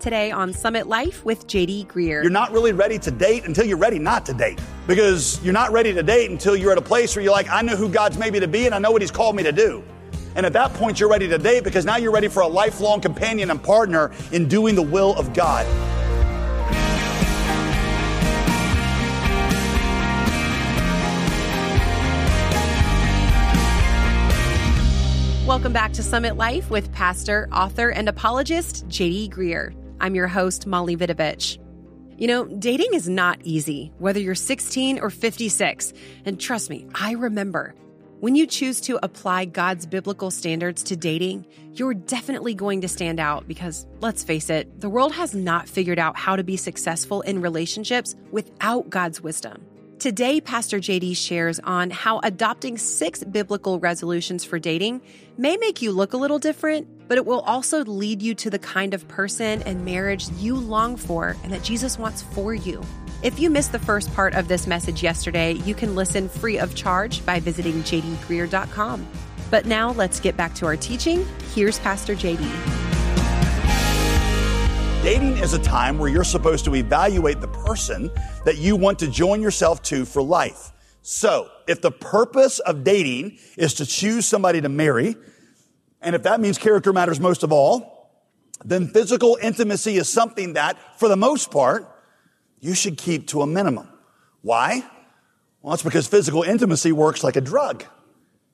Today on Summit Life with JD Greear. You're not really ready to date until you're ready not to date. Because you're not ready to date until you're at a place where you're like, I know who God's made me to be and I know what He's called me to do. And at that point, you're ready to date because now you're ready for a lifelong companion and partner in doing the will of God. Welcome back to Summit Life with pastor, author, and apologist JD Greear. I'm your host, Molly Vidovich. You know, dating is not easy, whether you're 16 or 56. And trust me, I remember. When you choose to apply God's biblical standards to dating, you're definitely going to stand out because, let's face it, the world has not figured out how to be successful in relationships without God's wisdom. Today, Pastor JD shares on how adopting six biblical resolutions for dating may make you look a little different, but it will also lead you to the kind of person and marriage you long for and that Jesus wants for you. If you missed the first part of this message yesterday, you can listen free of charge by visiting jdgreear.com. But now let's get back to our teaching. Here's Pastor JD. Dating is a time where you're supposed to evaluate the person that you want to join yourself to for life. So, if the purpose of dating is to choose somebody to marry, and if that means character matters most of all, then physical intimacy is something that, for the most part, you should keep to a minimum. Why? Well, it's because physical intimacy works like a drug.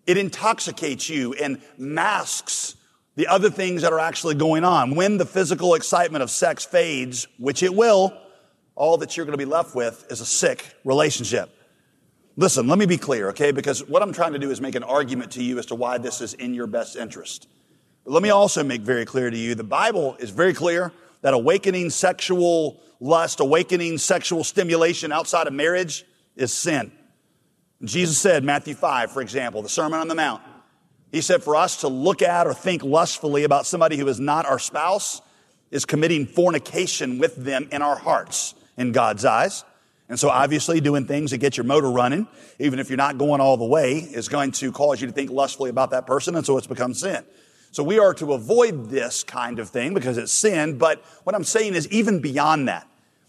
It intoxicates you and masks the other things that are actually going on. When the physical excitement of sex fades, which it will, all that you're going to be left with is a sick relationship. Listen, let me be clear, okay? Because what I'm trying to do is make an argument to you as to why this is in your best interest. But let me also make very clear to you the Bible is very clear that awakening sexual lust, awakening sexual stimulation outside of marriage is sin. Jesus said, Matthew 5, for example, the Sermon on the Mount, he said for us to look at or think lustfully about somebody who is not our spouse is committing fornication with them in our hearts in God's eyes. And so obviously doing things that get your motor running, even if you're not going all the way, is going to cause you to think lustfully about that person. And so it's become sin. So we are to avoid this kind of thing because it's sin. But what I'm saying is even beyond that,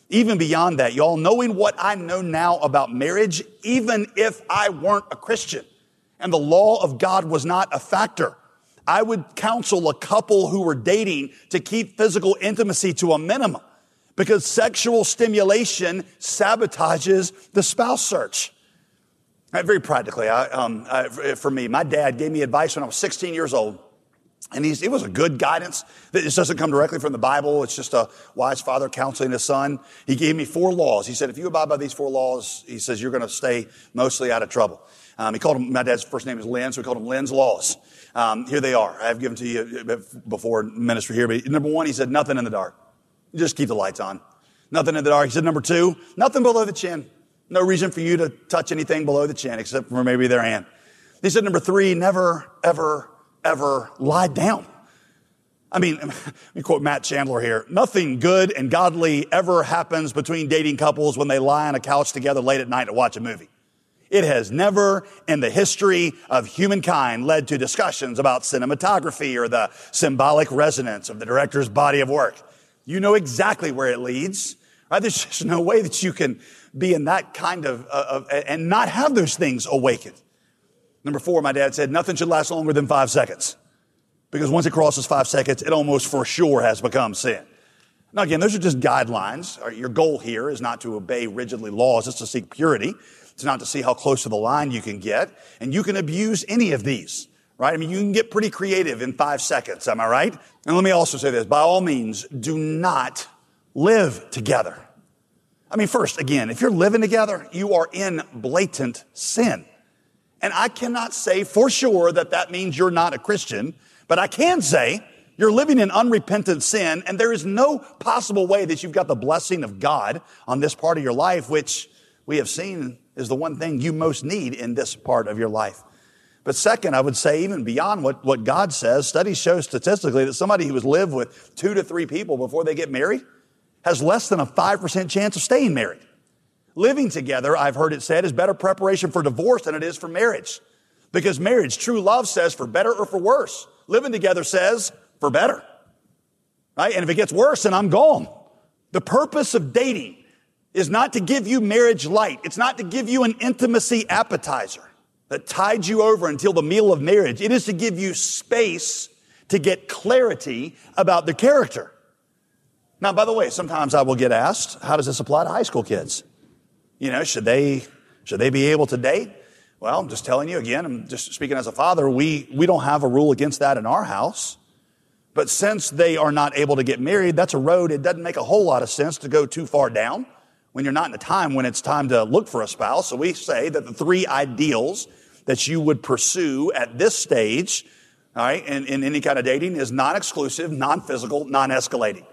even beyond that, y'all knowing what I know now about marriage, even if I weren't a Christian, and the law of God was not a factor. I would counsel a couple who were dating to keep physical intimacy to a minimum because sexual stimulation sabotages the spouse search. Very practically, I, um, I, for me, my dad gave me advice when I was 16 years old. And it was a good guidance. This doesn't come directly from the Bible. It's just a wise father counseling his son. He gave me four laws. He said, if you abide by these four laws, he says, you're going to stay mostly out of trouble. Um, he called him, my dad's first name is Lynn, so we called him Lynn's Laws. Um, here they are. I've given to you before ministry here, but number one, he said, nothing in the dark. Just keep the lights on. Nothing in the dark. He said, number two, nothing below the chin. No reason for you to touch anything below the chin except for maybe their hand. He said, number three, never, ever, ever lie down. I mean, let me quote Matt Chandler here. Nothing good and godly ever happens between dating couples when they lie on a couch together late at night to watch a movie. It has never in the history of humankind led to discussions about cinematography or the symbolic resonance of the director's body of work. You know exactly where it leads. Right? There's just no way that you can be in that kind of, uh, of and not have those things awakened. Number four, my dad said, nothing should last longer than five seconds. Because once it crosses five seconds, it almost for sure has become sin. Now again, those are just guidelines. Your goal here is not to obey rigidly laws, it's to seek purity. It's not to see how close to the line you can get. And you can abuse any of these, right? I mean, you can get pretty creative in five seconds. Am I right? And let me also say this. By all means, do not live together. I mean, first, again, if you're living together, you are in blatant sin. And I cannot say for sure that that means you're not a Christian, but I can say you're living in unrepentant sin and there is no possible way that you've got the blessing of God on this part of your life, which we have seen is the one thing you most need in this part of your life. But second, I would say even beyond what, what God says, studies show statistically that somebody who has lived with two to three people before they get married has less than a 5% chance of staying married. Living together, I've heard it said, is better preparation for divorce than it is for marriage. Because marriage, true love says for better or for worse. Living together says for better. right? And if it gets worse, then I'm gone. The purpose of dating is not to give you marriage light. It's not to give you an intimacy appetizer that tides you over until the meal of marriage. It is to give you space to get clarity about the character. Now, by the way, sometimes I will get asked, how does this apply to high school kids? You know, should they, should they be able to date? Well, I'm just telling you again, I'm just speaking as a father, we, we don't have a rule against that in our house. But since they are not able to get married, that's a road it doesn't make a whole lot of sense to go too far down when you're not in a time when it's time to look for a spouse. So we say that the three ideals that you would pursue at this stage, all right, in, in any kind of dating is non-exclusive, non-physical, non-escalating.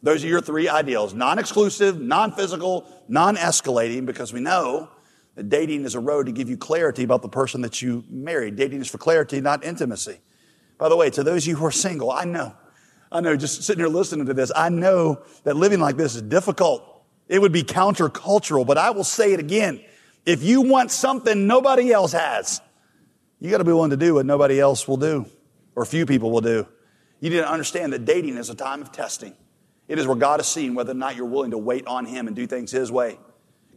Those are your three ideals. Non-exclusive, non-physical, non-escalating, because we know that dating is a road to give you clarity about the person that you marry. Dating is for clarity, not intimacy. By the way, to those of you who are single, I know, I know, just sitting here listening to this, I know that living like this is difficult. It would be countercultural, but I will say it again. If you want something nobody else has, you got to be willing to do what nobody else will do, or few people will do. You need to understand that dating is a time of testing. It is where God is seeing whether or not you're willing to wait on Him and do things His way.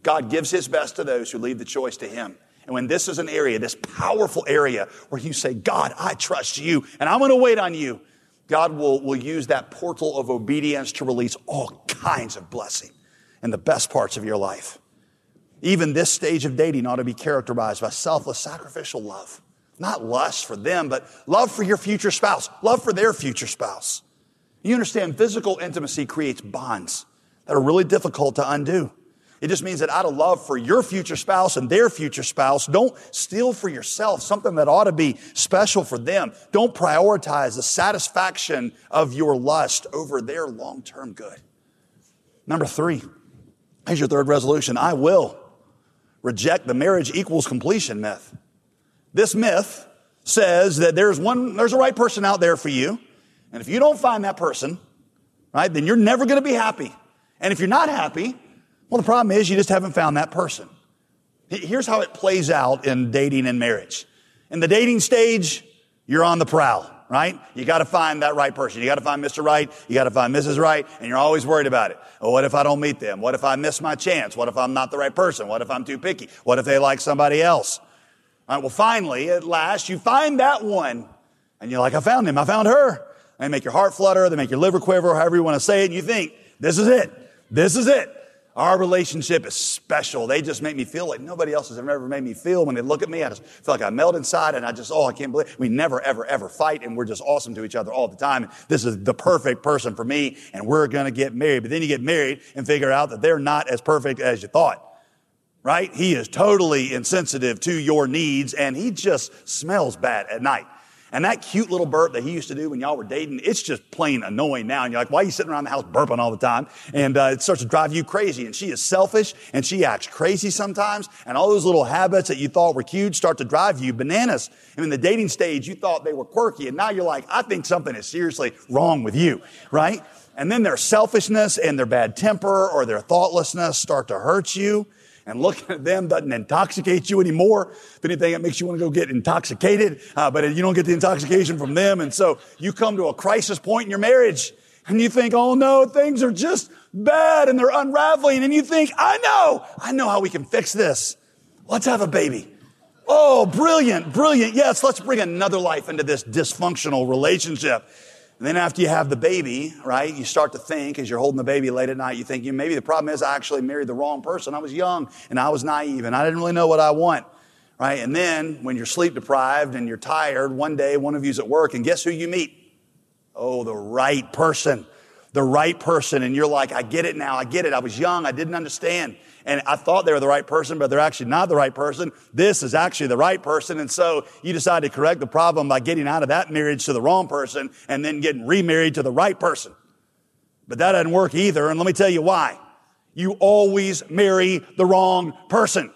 God gives His best to those who leave the choice to Him. And when this is an area, this powerful area where you say, God, I trust you and I'm going to wait on you, God will, will use that portal of obedience to release all kinds of blessing in the best parts of your life. Even this stage of dating ought to be characterized by selfless, sacrificial love. Not lust for them, but love for your future spouse, love for their future spouse. You understand physical intimacy creates bonds that are really difficult to undo. It just means that out of love for your future spouse and their future spouse, don't steal for yourself something that ought to be special for them. Don't prioritize the satisfaction of your lust over their long-term good. Number three, here's your third resolution. I will reject the marriage equals completion myth. This myth says that there's one, there's a right person out there for you. And if you don't find that person, right, then you're never going to be happy. And if you're not happy, well, the problem is you just haven't found that person. Here's how it plays out in dating and marriage. In the dating stage, you're on the prowl, right? You got to find that right person. You got to find Mr. Right. You got to find Mrs. Right. And you're always worried about it. Oh, what if I don't meet them? What if I miss my chance? What if I'm not the right person? What if I'm too picky? What if they like somebody else? All right. Well, finally, at last, you find that one and you're like, I found him. I found her. They make your heart flutter. They make your liver quiver, however you want to say it. And you think, this is it. This is it. Our relationship is special. They just make me feel like nobody else has ever made me feel. When they look at me, I just feel like I melt inside and I just, oh, I can't believe we never, ever, ever fight and we're just awesome to each other all the time. This is the perfect person for me and we're going to get married. But then you get married and figure out that they're not as perfect as you thought. Right? He is totally insensitive to your needs and he just smells bad at night. And that cute little burp that he used to do when y'all were dating, it's just plain annoying now. And you're like, why are you sitting around the house burping all the time? And uh, it starts to drive you crazy. And she is selfish and she acts crazy sometimes. And all those little habits that you thought were cute start to drive you bananas. And in the dating stage, you thought they were quirky. And now you're like, I think something is seriously wrong with you, right? And then their selfishness and their bad temper or their thoughtlessness start to hurt you and looking at them doesn't intoxicate you anymore. If anything, it makes you want to go get intoxicated, uh, but you don't get the intoxication from them. And so you come to a crisis point in your marriage and you think, oh no, things are just bad and they're unraveling. And you think, I know, I know how we can fix this. Let's have a baby. Oh, brilliant, brilliant. Yes, let's bring another life into this dysfunctional relationship. And then after you have the baby, right, you start to think as you're holding the baby late at night, you think, you maybe the problem is I actually married the wrong person. I was young and I was naive and I didn't really know what I want, right? And then when you're sleep deprived and you're tired, one day one of you's at work and guess who you meet? Oh, the right person. The right person. And you're like, I get it now. I get it. I was young. I didn't understand and I thought they were the right person, but they're actually not the right person. This is actually the right person. And so you decide to correct the problem by getting out of that marriage to the wrong person and then getting remarried to the right person. But that doesn't work either. And let me tell you why. You always marry the wrong person.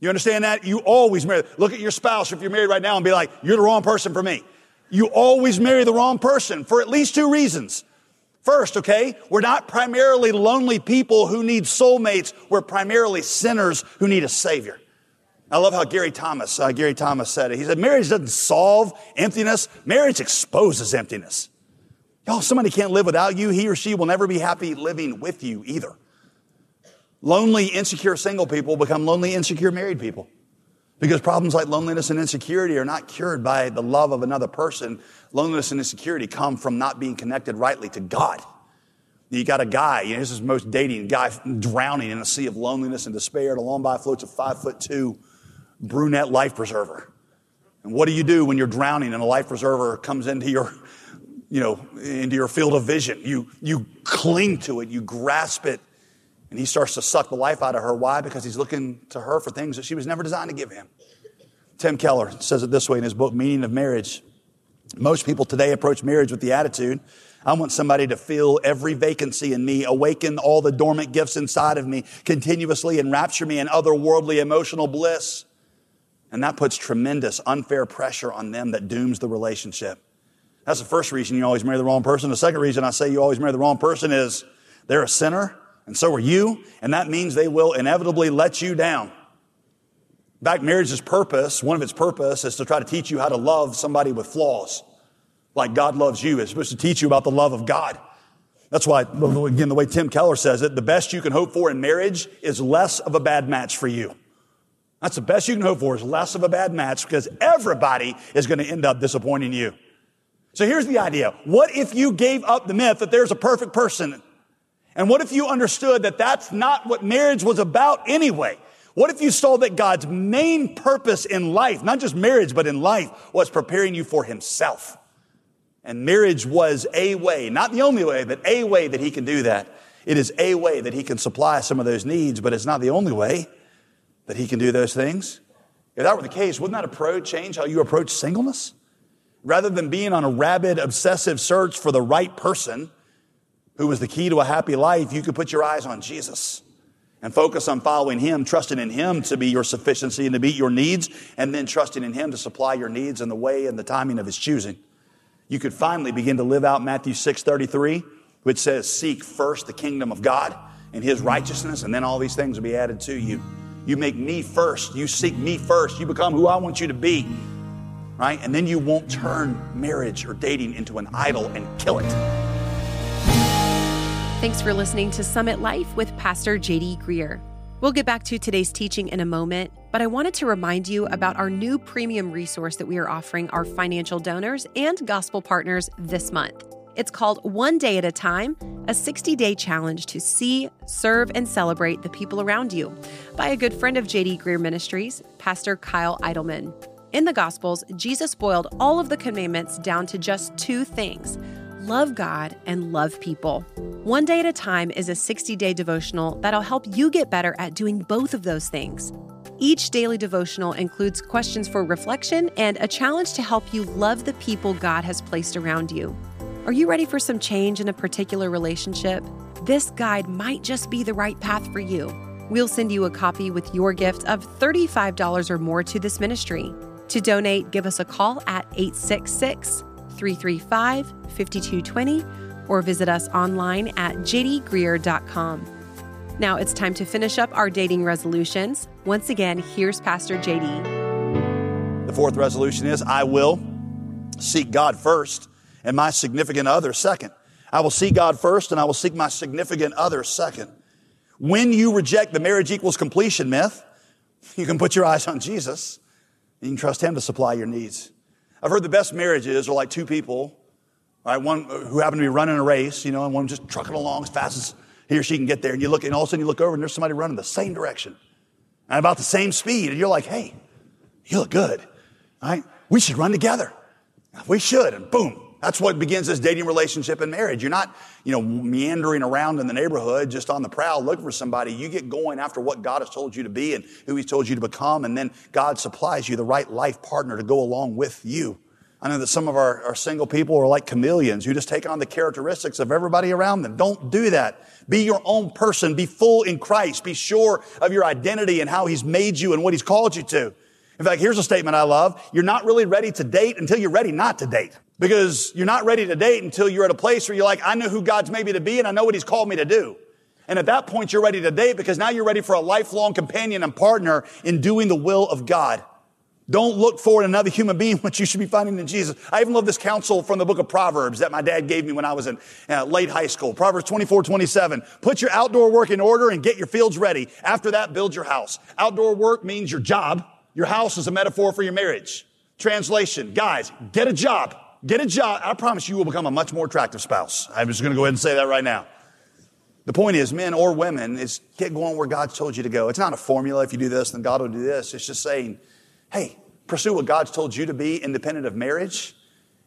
You understand that? You always marry. Look at your spouse if you're married right now and be like, you're the wrong person for me. You always marry the wrong person for at least two reasons. First, okay, we're not primarily lonely people who need soulmates. We're primarily sinners who need a savior. I love how Gary Thomas, uh, Gary Thomas said it. He said, marriage doesn't solve emptiness. Marriage exposes emptiness. Y'all, somebody can't live without you. He or she will never be happy living with you either. Lonely, insecure single people become lonely, insecure married people. Because problems like loneliness and insecurity are not cured by the love of another person. Loneliness and insecurity come from not being connected rightly to God. You got a guy, you know, this is most dating guy drowning in a sea of loneliness and despair. And along by floats a five foot two brunette life preserver. And what do you do when you're drowning and a life preserver comes into your, you know, into your field of vision? You, you cling to it, you grasp it, and he starts to suck the life out of her. Why? Because he's looking to her for things that she was never designed to give him. Tim Keller says it this way in his book, Meaning of Marriage. Most people today approach marriage with the attitude, I want somebody to fill every vacancy in me, awaken all the dormant gifts inside of me, continuously enrapture me in otherworldly emotional bliss. And that puts tremendous unfair pressure on them that dooms the relationship. That's the first reason you always marry the wrong person. The second reason I say you always marry the wrong person is they're a sinner and so are you, and that means they will inevitably let you down. In fact, marriage's purpose, one of its purpose is to try to teach you how to love somebody with flaws. Like God loves you. It's supposed to teach you about the love of God. That's why, again, the way Tim Keller says it, the best you can hope for in marriage is less of a bad match for you. That's the best you can hope for is less of a bad match because everybody is going to end up disappointing you. So here's the idea. What if you gave up the myth that there's a perfect person and what if you understood that that's not what marriage was about anyway? What if you saw that God's main purpose in life, not just marriage, but in life, was preparing you for Himself? And marriage was a way, not the only way, but a way that He can do that. It is a way that He can supply some of those needs, but it's not the only way that He can do those things. If that were the case, wouldn't that approach change how you approach singleness? Rather than being on a rabid, obsessive search for the right person, who was the key to a happy life, you could put your eyes on Jesus and focus on following Him, trusting in Him to be your sufficiency and to meet your needs, and then trusting in Him to supply your needs in the way and the timing of His choosing. You could finally begin to live out Matthew 6:33, which says, "Seek first the kingdom of God and His righteousness, and then all these things will be added to you." You make me first. You seek me first. You become who I want you to be, right? And then you won't turn marriage or dating into an idol and kill it. Thanks for listening to Summit Life with Pastor JD Greear. We'll get back to today's teaching in a moment, but I wanted to remind you about our new premium resource that we are offering our financial donors and gospel partners this month. It's called One Day at a Time, a 60 day challenge to see, serve, and celebrate the people around you by a good friend of JD Greear Ministries, Pastor Kyle Idleman. In the Gospels, Jesus boiled all of the commandments down to just two things love God and love people. One Day at a Time is a 60 day devotional that'll help you get better at doing both of those things. Each daily devotional includes questions for reflection and a challenge to help you love the people God has placed around you. Are you ready for some change in a particular relationship? This guide might just be the right path for you. We'll send you a copy with your gift of $35 or more to this ministry. To donate, give us a call at 866 335 5220 or visit us online at jdgreear.com. Now it's time to finish up our dating resolutions. Once again, here's Pastor JD. The fourth resolution is I will seek God first and my significant other second. I will seek God first and I will seek my significant other second. When you reject the marriage equals completion myth, you can put your eyes on Jesus. And you can trust Him to supply your needs. I've heard the best marriages are like two people Right, one who happened to be running a race, you know, and one just trucking along as fast as he or she can get there. And you look, and all of a sudden you look over and there's somebody running the same direction and about the same speed. And you're like, hey, you look good. Right? We should run together. We should. And boom. That's what begins this dating relationship and marriage. You're not, you know, meandering around in the neighborhood just on the prowl looking for somebody. You get going after what God has told you to be and who He's told you to become. And then God supplies you the right life partner to go along with you. I know that some of our, our single people are like chameleons who just take on the characteristics of everybody around them. Don't do that. Be your own person. Be full in Christ. Be sure of your identity and how He's made you and what He's called you to. In fact, here's a statement I love. You're not really ready to date until you're ready not to date. Because you're not ready to date until you're at a place where you're like, I know who God's made me to be and I know what He's called me to do. And at that point, you're ready to date because now you're ready for a lifelong companion and partner in doing the will of God. Don't look for another human being what you should be finding in Jesus. I even love this counsel from the book of Proverbs that my dad gave me when I was in uh, late high school. Proverbs 24, 27. Put your outdoor work in order and get your fields ready. After that, build your house. Outdoor work means your job. Your house is a metaphor for your marriage. Translation, guys, get a job. Get a job. I promise you will become a much more attractive spouse. I'm just going to go ahead and say that right now. The point is, men or women, is get going where God's told you to go. It's not a formula. If you do this, then God will do this. It's just saying, hey, pursue what God's told you to be independent of marriage.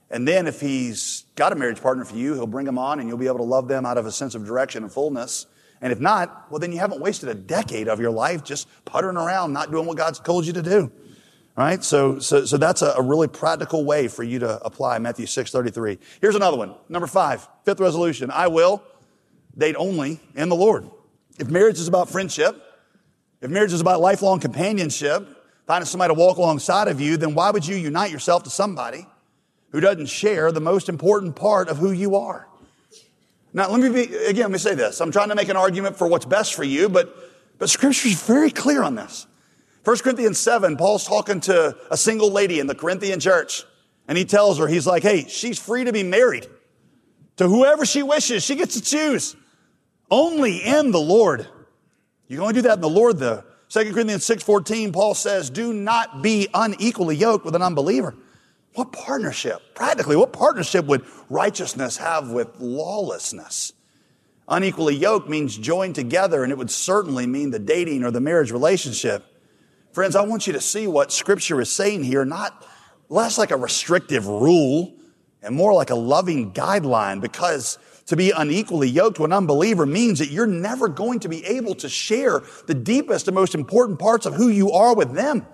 And then if he's got a marriage partner for you, he'll bring them on and you'll be able to love them out of a sense of direction and fullness. And if not, well, then you haven't wasted a decade of your life just puttering around, not doing what God's told you to do. Right? So, so, so that's a, a really practical way for you to apply Matthew 6.33. Here's another one. Number five, fifth resolution. I will date only in the Lord. If marriage is about friendship, if marriage is about lifelong companionship, finding somebody to walk alongside of you, then why would you unite yourself to somebody who doesn't share the most important part of who you are? Now, let me be, again, let me say this. I'm trying to make an argument for what's best for you, but, but scripture is very clear on this. 1 Corinthians 7, Paul's talking to a single lady in the Corinthian church, and he tells her, he's like, hey, she's free to be married to whoever she wishes. She gets to choose. Only in the Lord. You can only do that in the Lord, though. 2 Corinthians 6.14, Paul says, do not be unequally yoked with an unbeliever. What partnership? Practically, what partnership would righteousness have with lawlessness? Unequally yoked means joined together, and it would certainly mean the dating or the marriage relationship. Friends, I want you to see what scripture is saying here, not less like a restrictive rule and more like a loving guideline because to be unequally yoked to an unbeliever means that you're never going to be able to share the deepest and most important parts of who you are with them.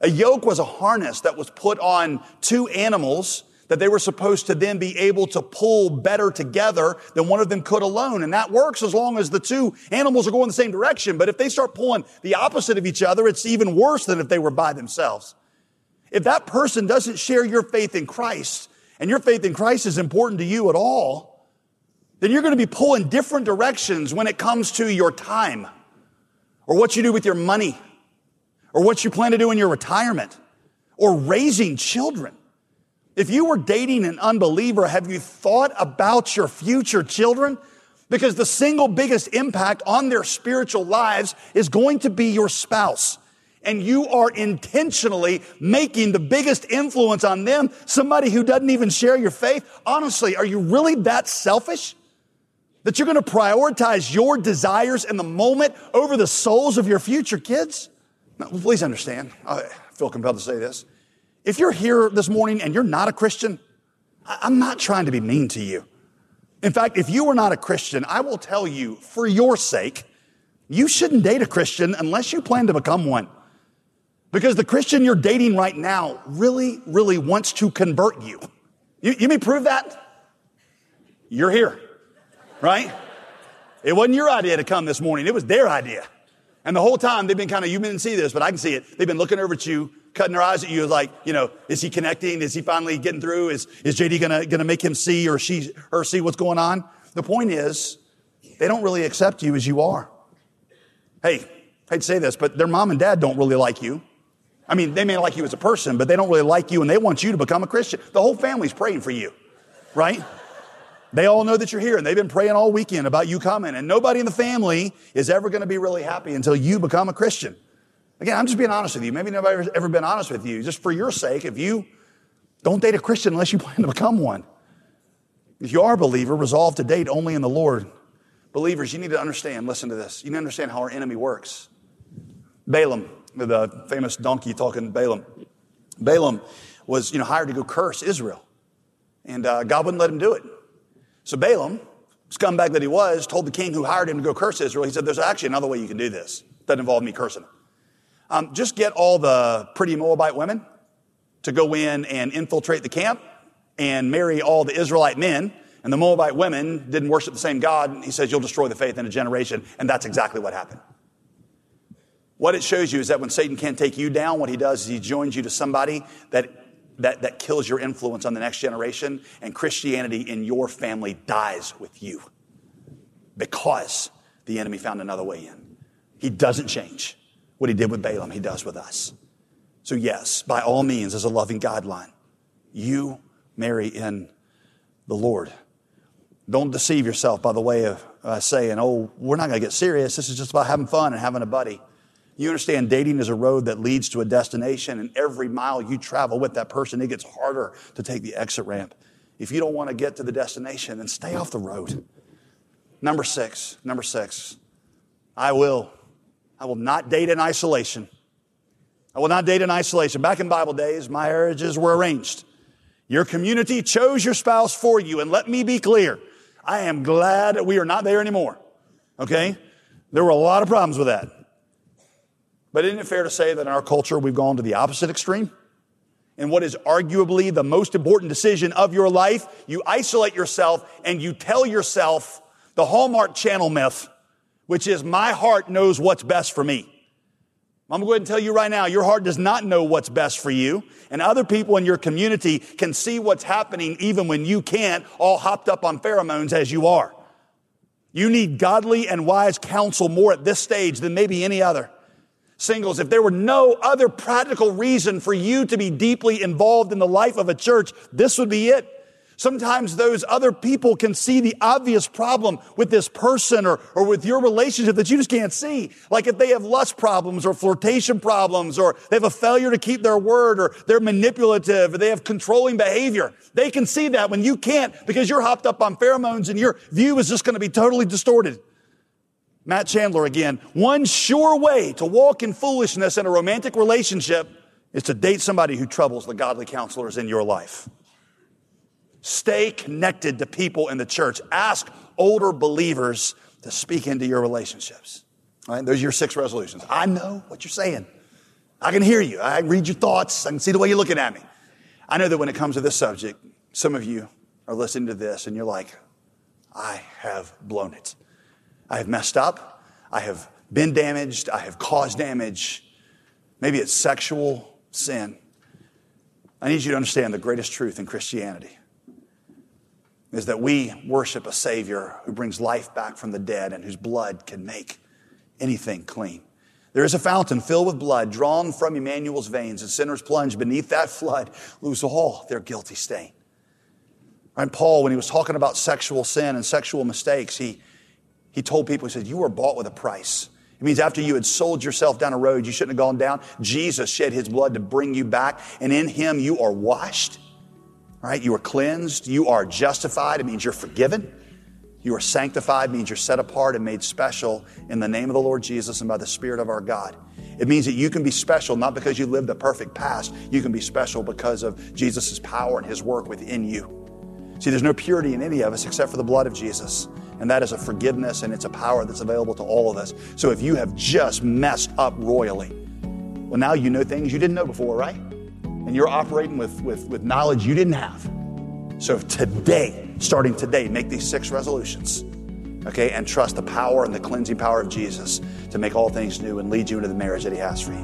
A yoke was a harness that was put on two animals that they were supposed to then be able to pull better together than one of them could alone. And that works as long as the two animals are going the same direction. But if they start pulling the opposite of each other, it's even worse than if they were by themselves. If that person doesn't share your faith in Christ, and your faith in Christ is important to you at all, then you're going to be pulling different directions when it comes to your time or what you do with your money or what you plan to do in your retirement or raising children. If you were dating an unbeliever, have you thought about your future children? Because the single biggest impact on their spiritual lives is going to be your spouse. And you are intentionally making the biggest influence on them somebody who doesn't even share your faith. Honestly, are you really that selfish? That you're going to prioritize your desires in the moment over the souls of your future kids? Please understand. I feel compelled to say this. If you're here this morning and you're not a Christian, I'm not trying to be mean to you. In fact, if you are not a Christian, I will tell you, for your sake, you shouldn't date a Christian unless you plan to become one. Because the Christian you're dating right now really, really wants to convert you. You, you may prove that? You're here right? It wasn't your idea to come this morning. It was their idea. And the whole time they've been kind of, you didn't see this, but I can see it. They've been looking over at you, cutting their eyes at you like, you know, is he connecting? Is he finally getting through? Is, is JD gonna, gonna make him see or she, or see what's going on? The point is, they don't really accept you as you are. Hey, I hate to say this, but their mom and dad don't really like you. I mean, they may like you as a person, but they don't really like you and they want you to become a Christian. The whole family's praying for you, right? They all know that you're here and they've been praying all weekend about you coming. And nobody in the family is ever going to be really happy until you become a Christian. Again, I'm just being honest with you. Maybe nobody's ever been honest with you. Just for your sake, if you don't date a Christian unless you plan to become one. If you are a believer, resolve to date only in the Lord. Believers, you need to understand, listen to this. You need to understand how our enemy works. Balaam, the famous donkey talking Balaam. Balaam was, you know, hired to go curse Israel. And uh, God wouldn't let him do it. So Balaam, scumbag that he was, told the king who hired him to go curse Israel, he said, There's actually another way you can do this. Doesn't involve me cursing them. Um, just get all the pretty Moabite women to go in and infiltrate the camp and marry all the Israelite men. And the Moabite women didn't worship the same God. He says, You'll destroy the faith in a generation. And that's exactly what happened. What it shows you is that when Satan can't take you down, what he does is he joins you to somebody that that, that kills your influence on the next generation, and Christianity in your family dies with you because the enemy found another way in. He doesn't change. What he did with Balaam, he does with us. So, yes, by all means, as a loving guideline, you marry in the Lord. Don't deceive yourself by the way of uh, saying, oh, we're not going to get serious. This is just about having fun and having a buddy. You understand dating is a road that leads to a destination, and every mile you travel with that person, it gets harder to take the exit ramp. If you don't want to get to the destination, then stay off the road. Number six, number six, I will. I will not date in isolation. I will not date in isolation. Back in Bible days, marriages were arranged. Your community chose your spouse for you. And let me be clear. I am glad we are not there anymore. Okay? There were a lot of problems with that. But isn't it fair to say that in our culture we've gone to the opposite extreme? In what is arguably the most important decision of your life, you isolate yourself and you tell yourself the Hallmark channel myth, which is my heart knows what's best for me. I'm going to go ahead and tell you right now, your heart does not know what's best for you. And other people in your community can see what's happening even when you can't, all hopped up on pheromones as you are. You need godly and wise counsel more at this stage than maybe any other. Singles, if there were no other practical reason for you to be deeply involved in the life of a church, this would be it. Sometimes those other people can see the obvious problem with this person or, or with your relationship that you just can't see. Like if they have lust problems or flirtation problems or they have a failure to keep their word or they're manipulative or they have controlling behavior. They can see that when you can't because you're hopped up on pheromones and your view is just going to be totally distorted. Matt Chandler again. One sure way to walk in foolishness in a romantic relationship is to date somebody who troubles the godly counselors in your life. Stay connected to people in the church. Ask older believers to speak into your relationships. All right, those are your six resolutions. I know what you're saying. I can hear you. I read your thoughts. I can see the way you're looking at me. I know that when it comes to this subject, some of you are listening to this and you're like, I have blown it. I have messed up. I have been damaged. I have caused damage. Maybe it's sexual sin. I need you to understand the greatest truth in Christianity is that we worship a Savior who brings life back from the dead and whose blood can make anything clean. There is a fountain filled with blood drawn from Emmanuel's veins, and sinners plunge beneath that flood lose all their guilty stain. And Paul, when he was talking about sexual sin and sexual mistakes, he, he told people, he said, You were bought with a price. It means after you had sold yourself down a road you shouldn't have gone down, Jesus shed his blood to bring you back, and in him you are washed right? You are cleansed. You are justified. It means you're forgiven. You are sanctified, means you're set apart and made special in the name of the Lord Jesus and by the Spirit of our God. It means that you can be special not because you lived a perfect past. You can be special because of Jesus' power and His work within you. See, there's no purity in any of us except for the blood of Jesus. And that is a forgiveness and it's a power that's available to all of us. So if you have just messed up royally, well, now you know things you didn't know before, right? And you're operating with, with, with knowledge you didn't have. So today, starting today, make these six resolutions, okay, and trust the power and the cleansing power of Jesus to make all things new and lead you into the marriage that He has for you.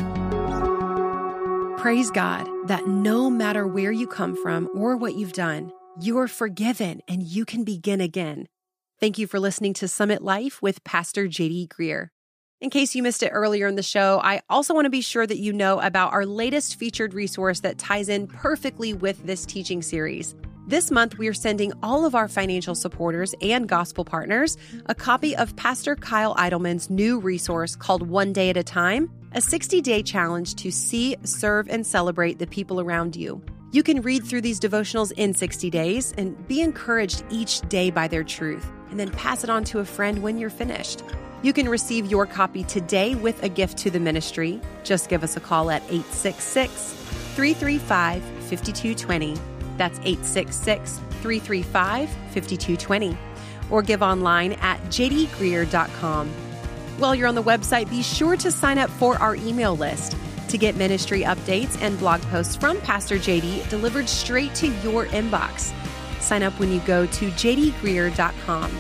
Praise God that no matter where you come from or what you've done, you are forgiven and you can begin again. Thank you for listening to Summit Life with Pastor JD Greear. In case you missed it earlier in the show, I also want to be sure that you know about our latest featured resource that ties in perfectly with this teaching series. This month, we are sending all of our financial supporters and gospel partners a copy of Pastor Kyle Idleman's new resource called One Day at a Time, a 60 day challenge to see, serve, and celebrate the people around you. You can read through these devotionals in 60 days and be encouraged each day by their truth, and then pass it on to a friend when you're finished. You can receive your copy today with a gift to the ministry. Just give us a call at 866 335 5220. That's 866 335 5220. Or give online at jdgreear.com. While you're on the website, be sure to sign up for our email list to get ministry updates and blog posts from Pastor JD delivered straight to your inbox. Sign up when you go to jdgreear.com.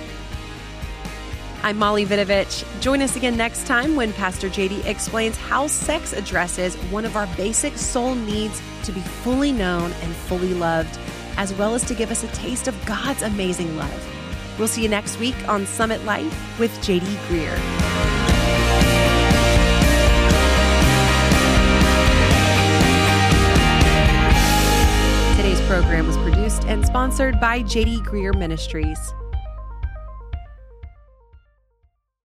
I'm Molly Vidovich. Join us again next time when Pastor JD explains how sex addresses one of our basic soul needs to be fully known and fully loved, as well as to give us a taste of God's amazing love. We'll see you next week on Summit Life with JD Greear. Program was produced and sponsored by JD Greear Ministries.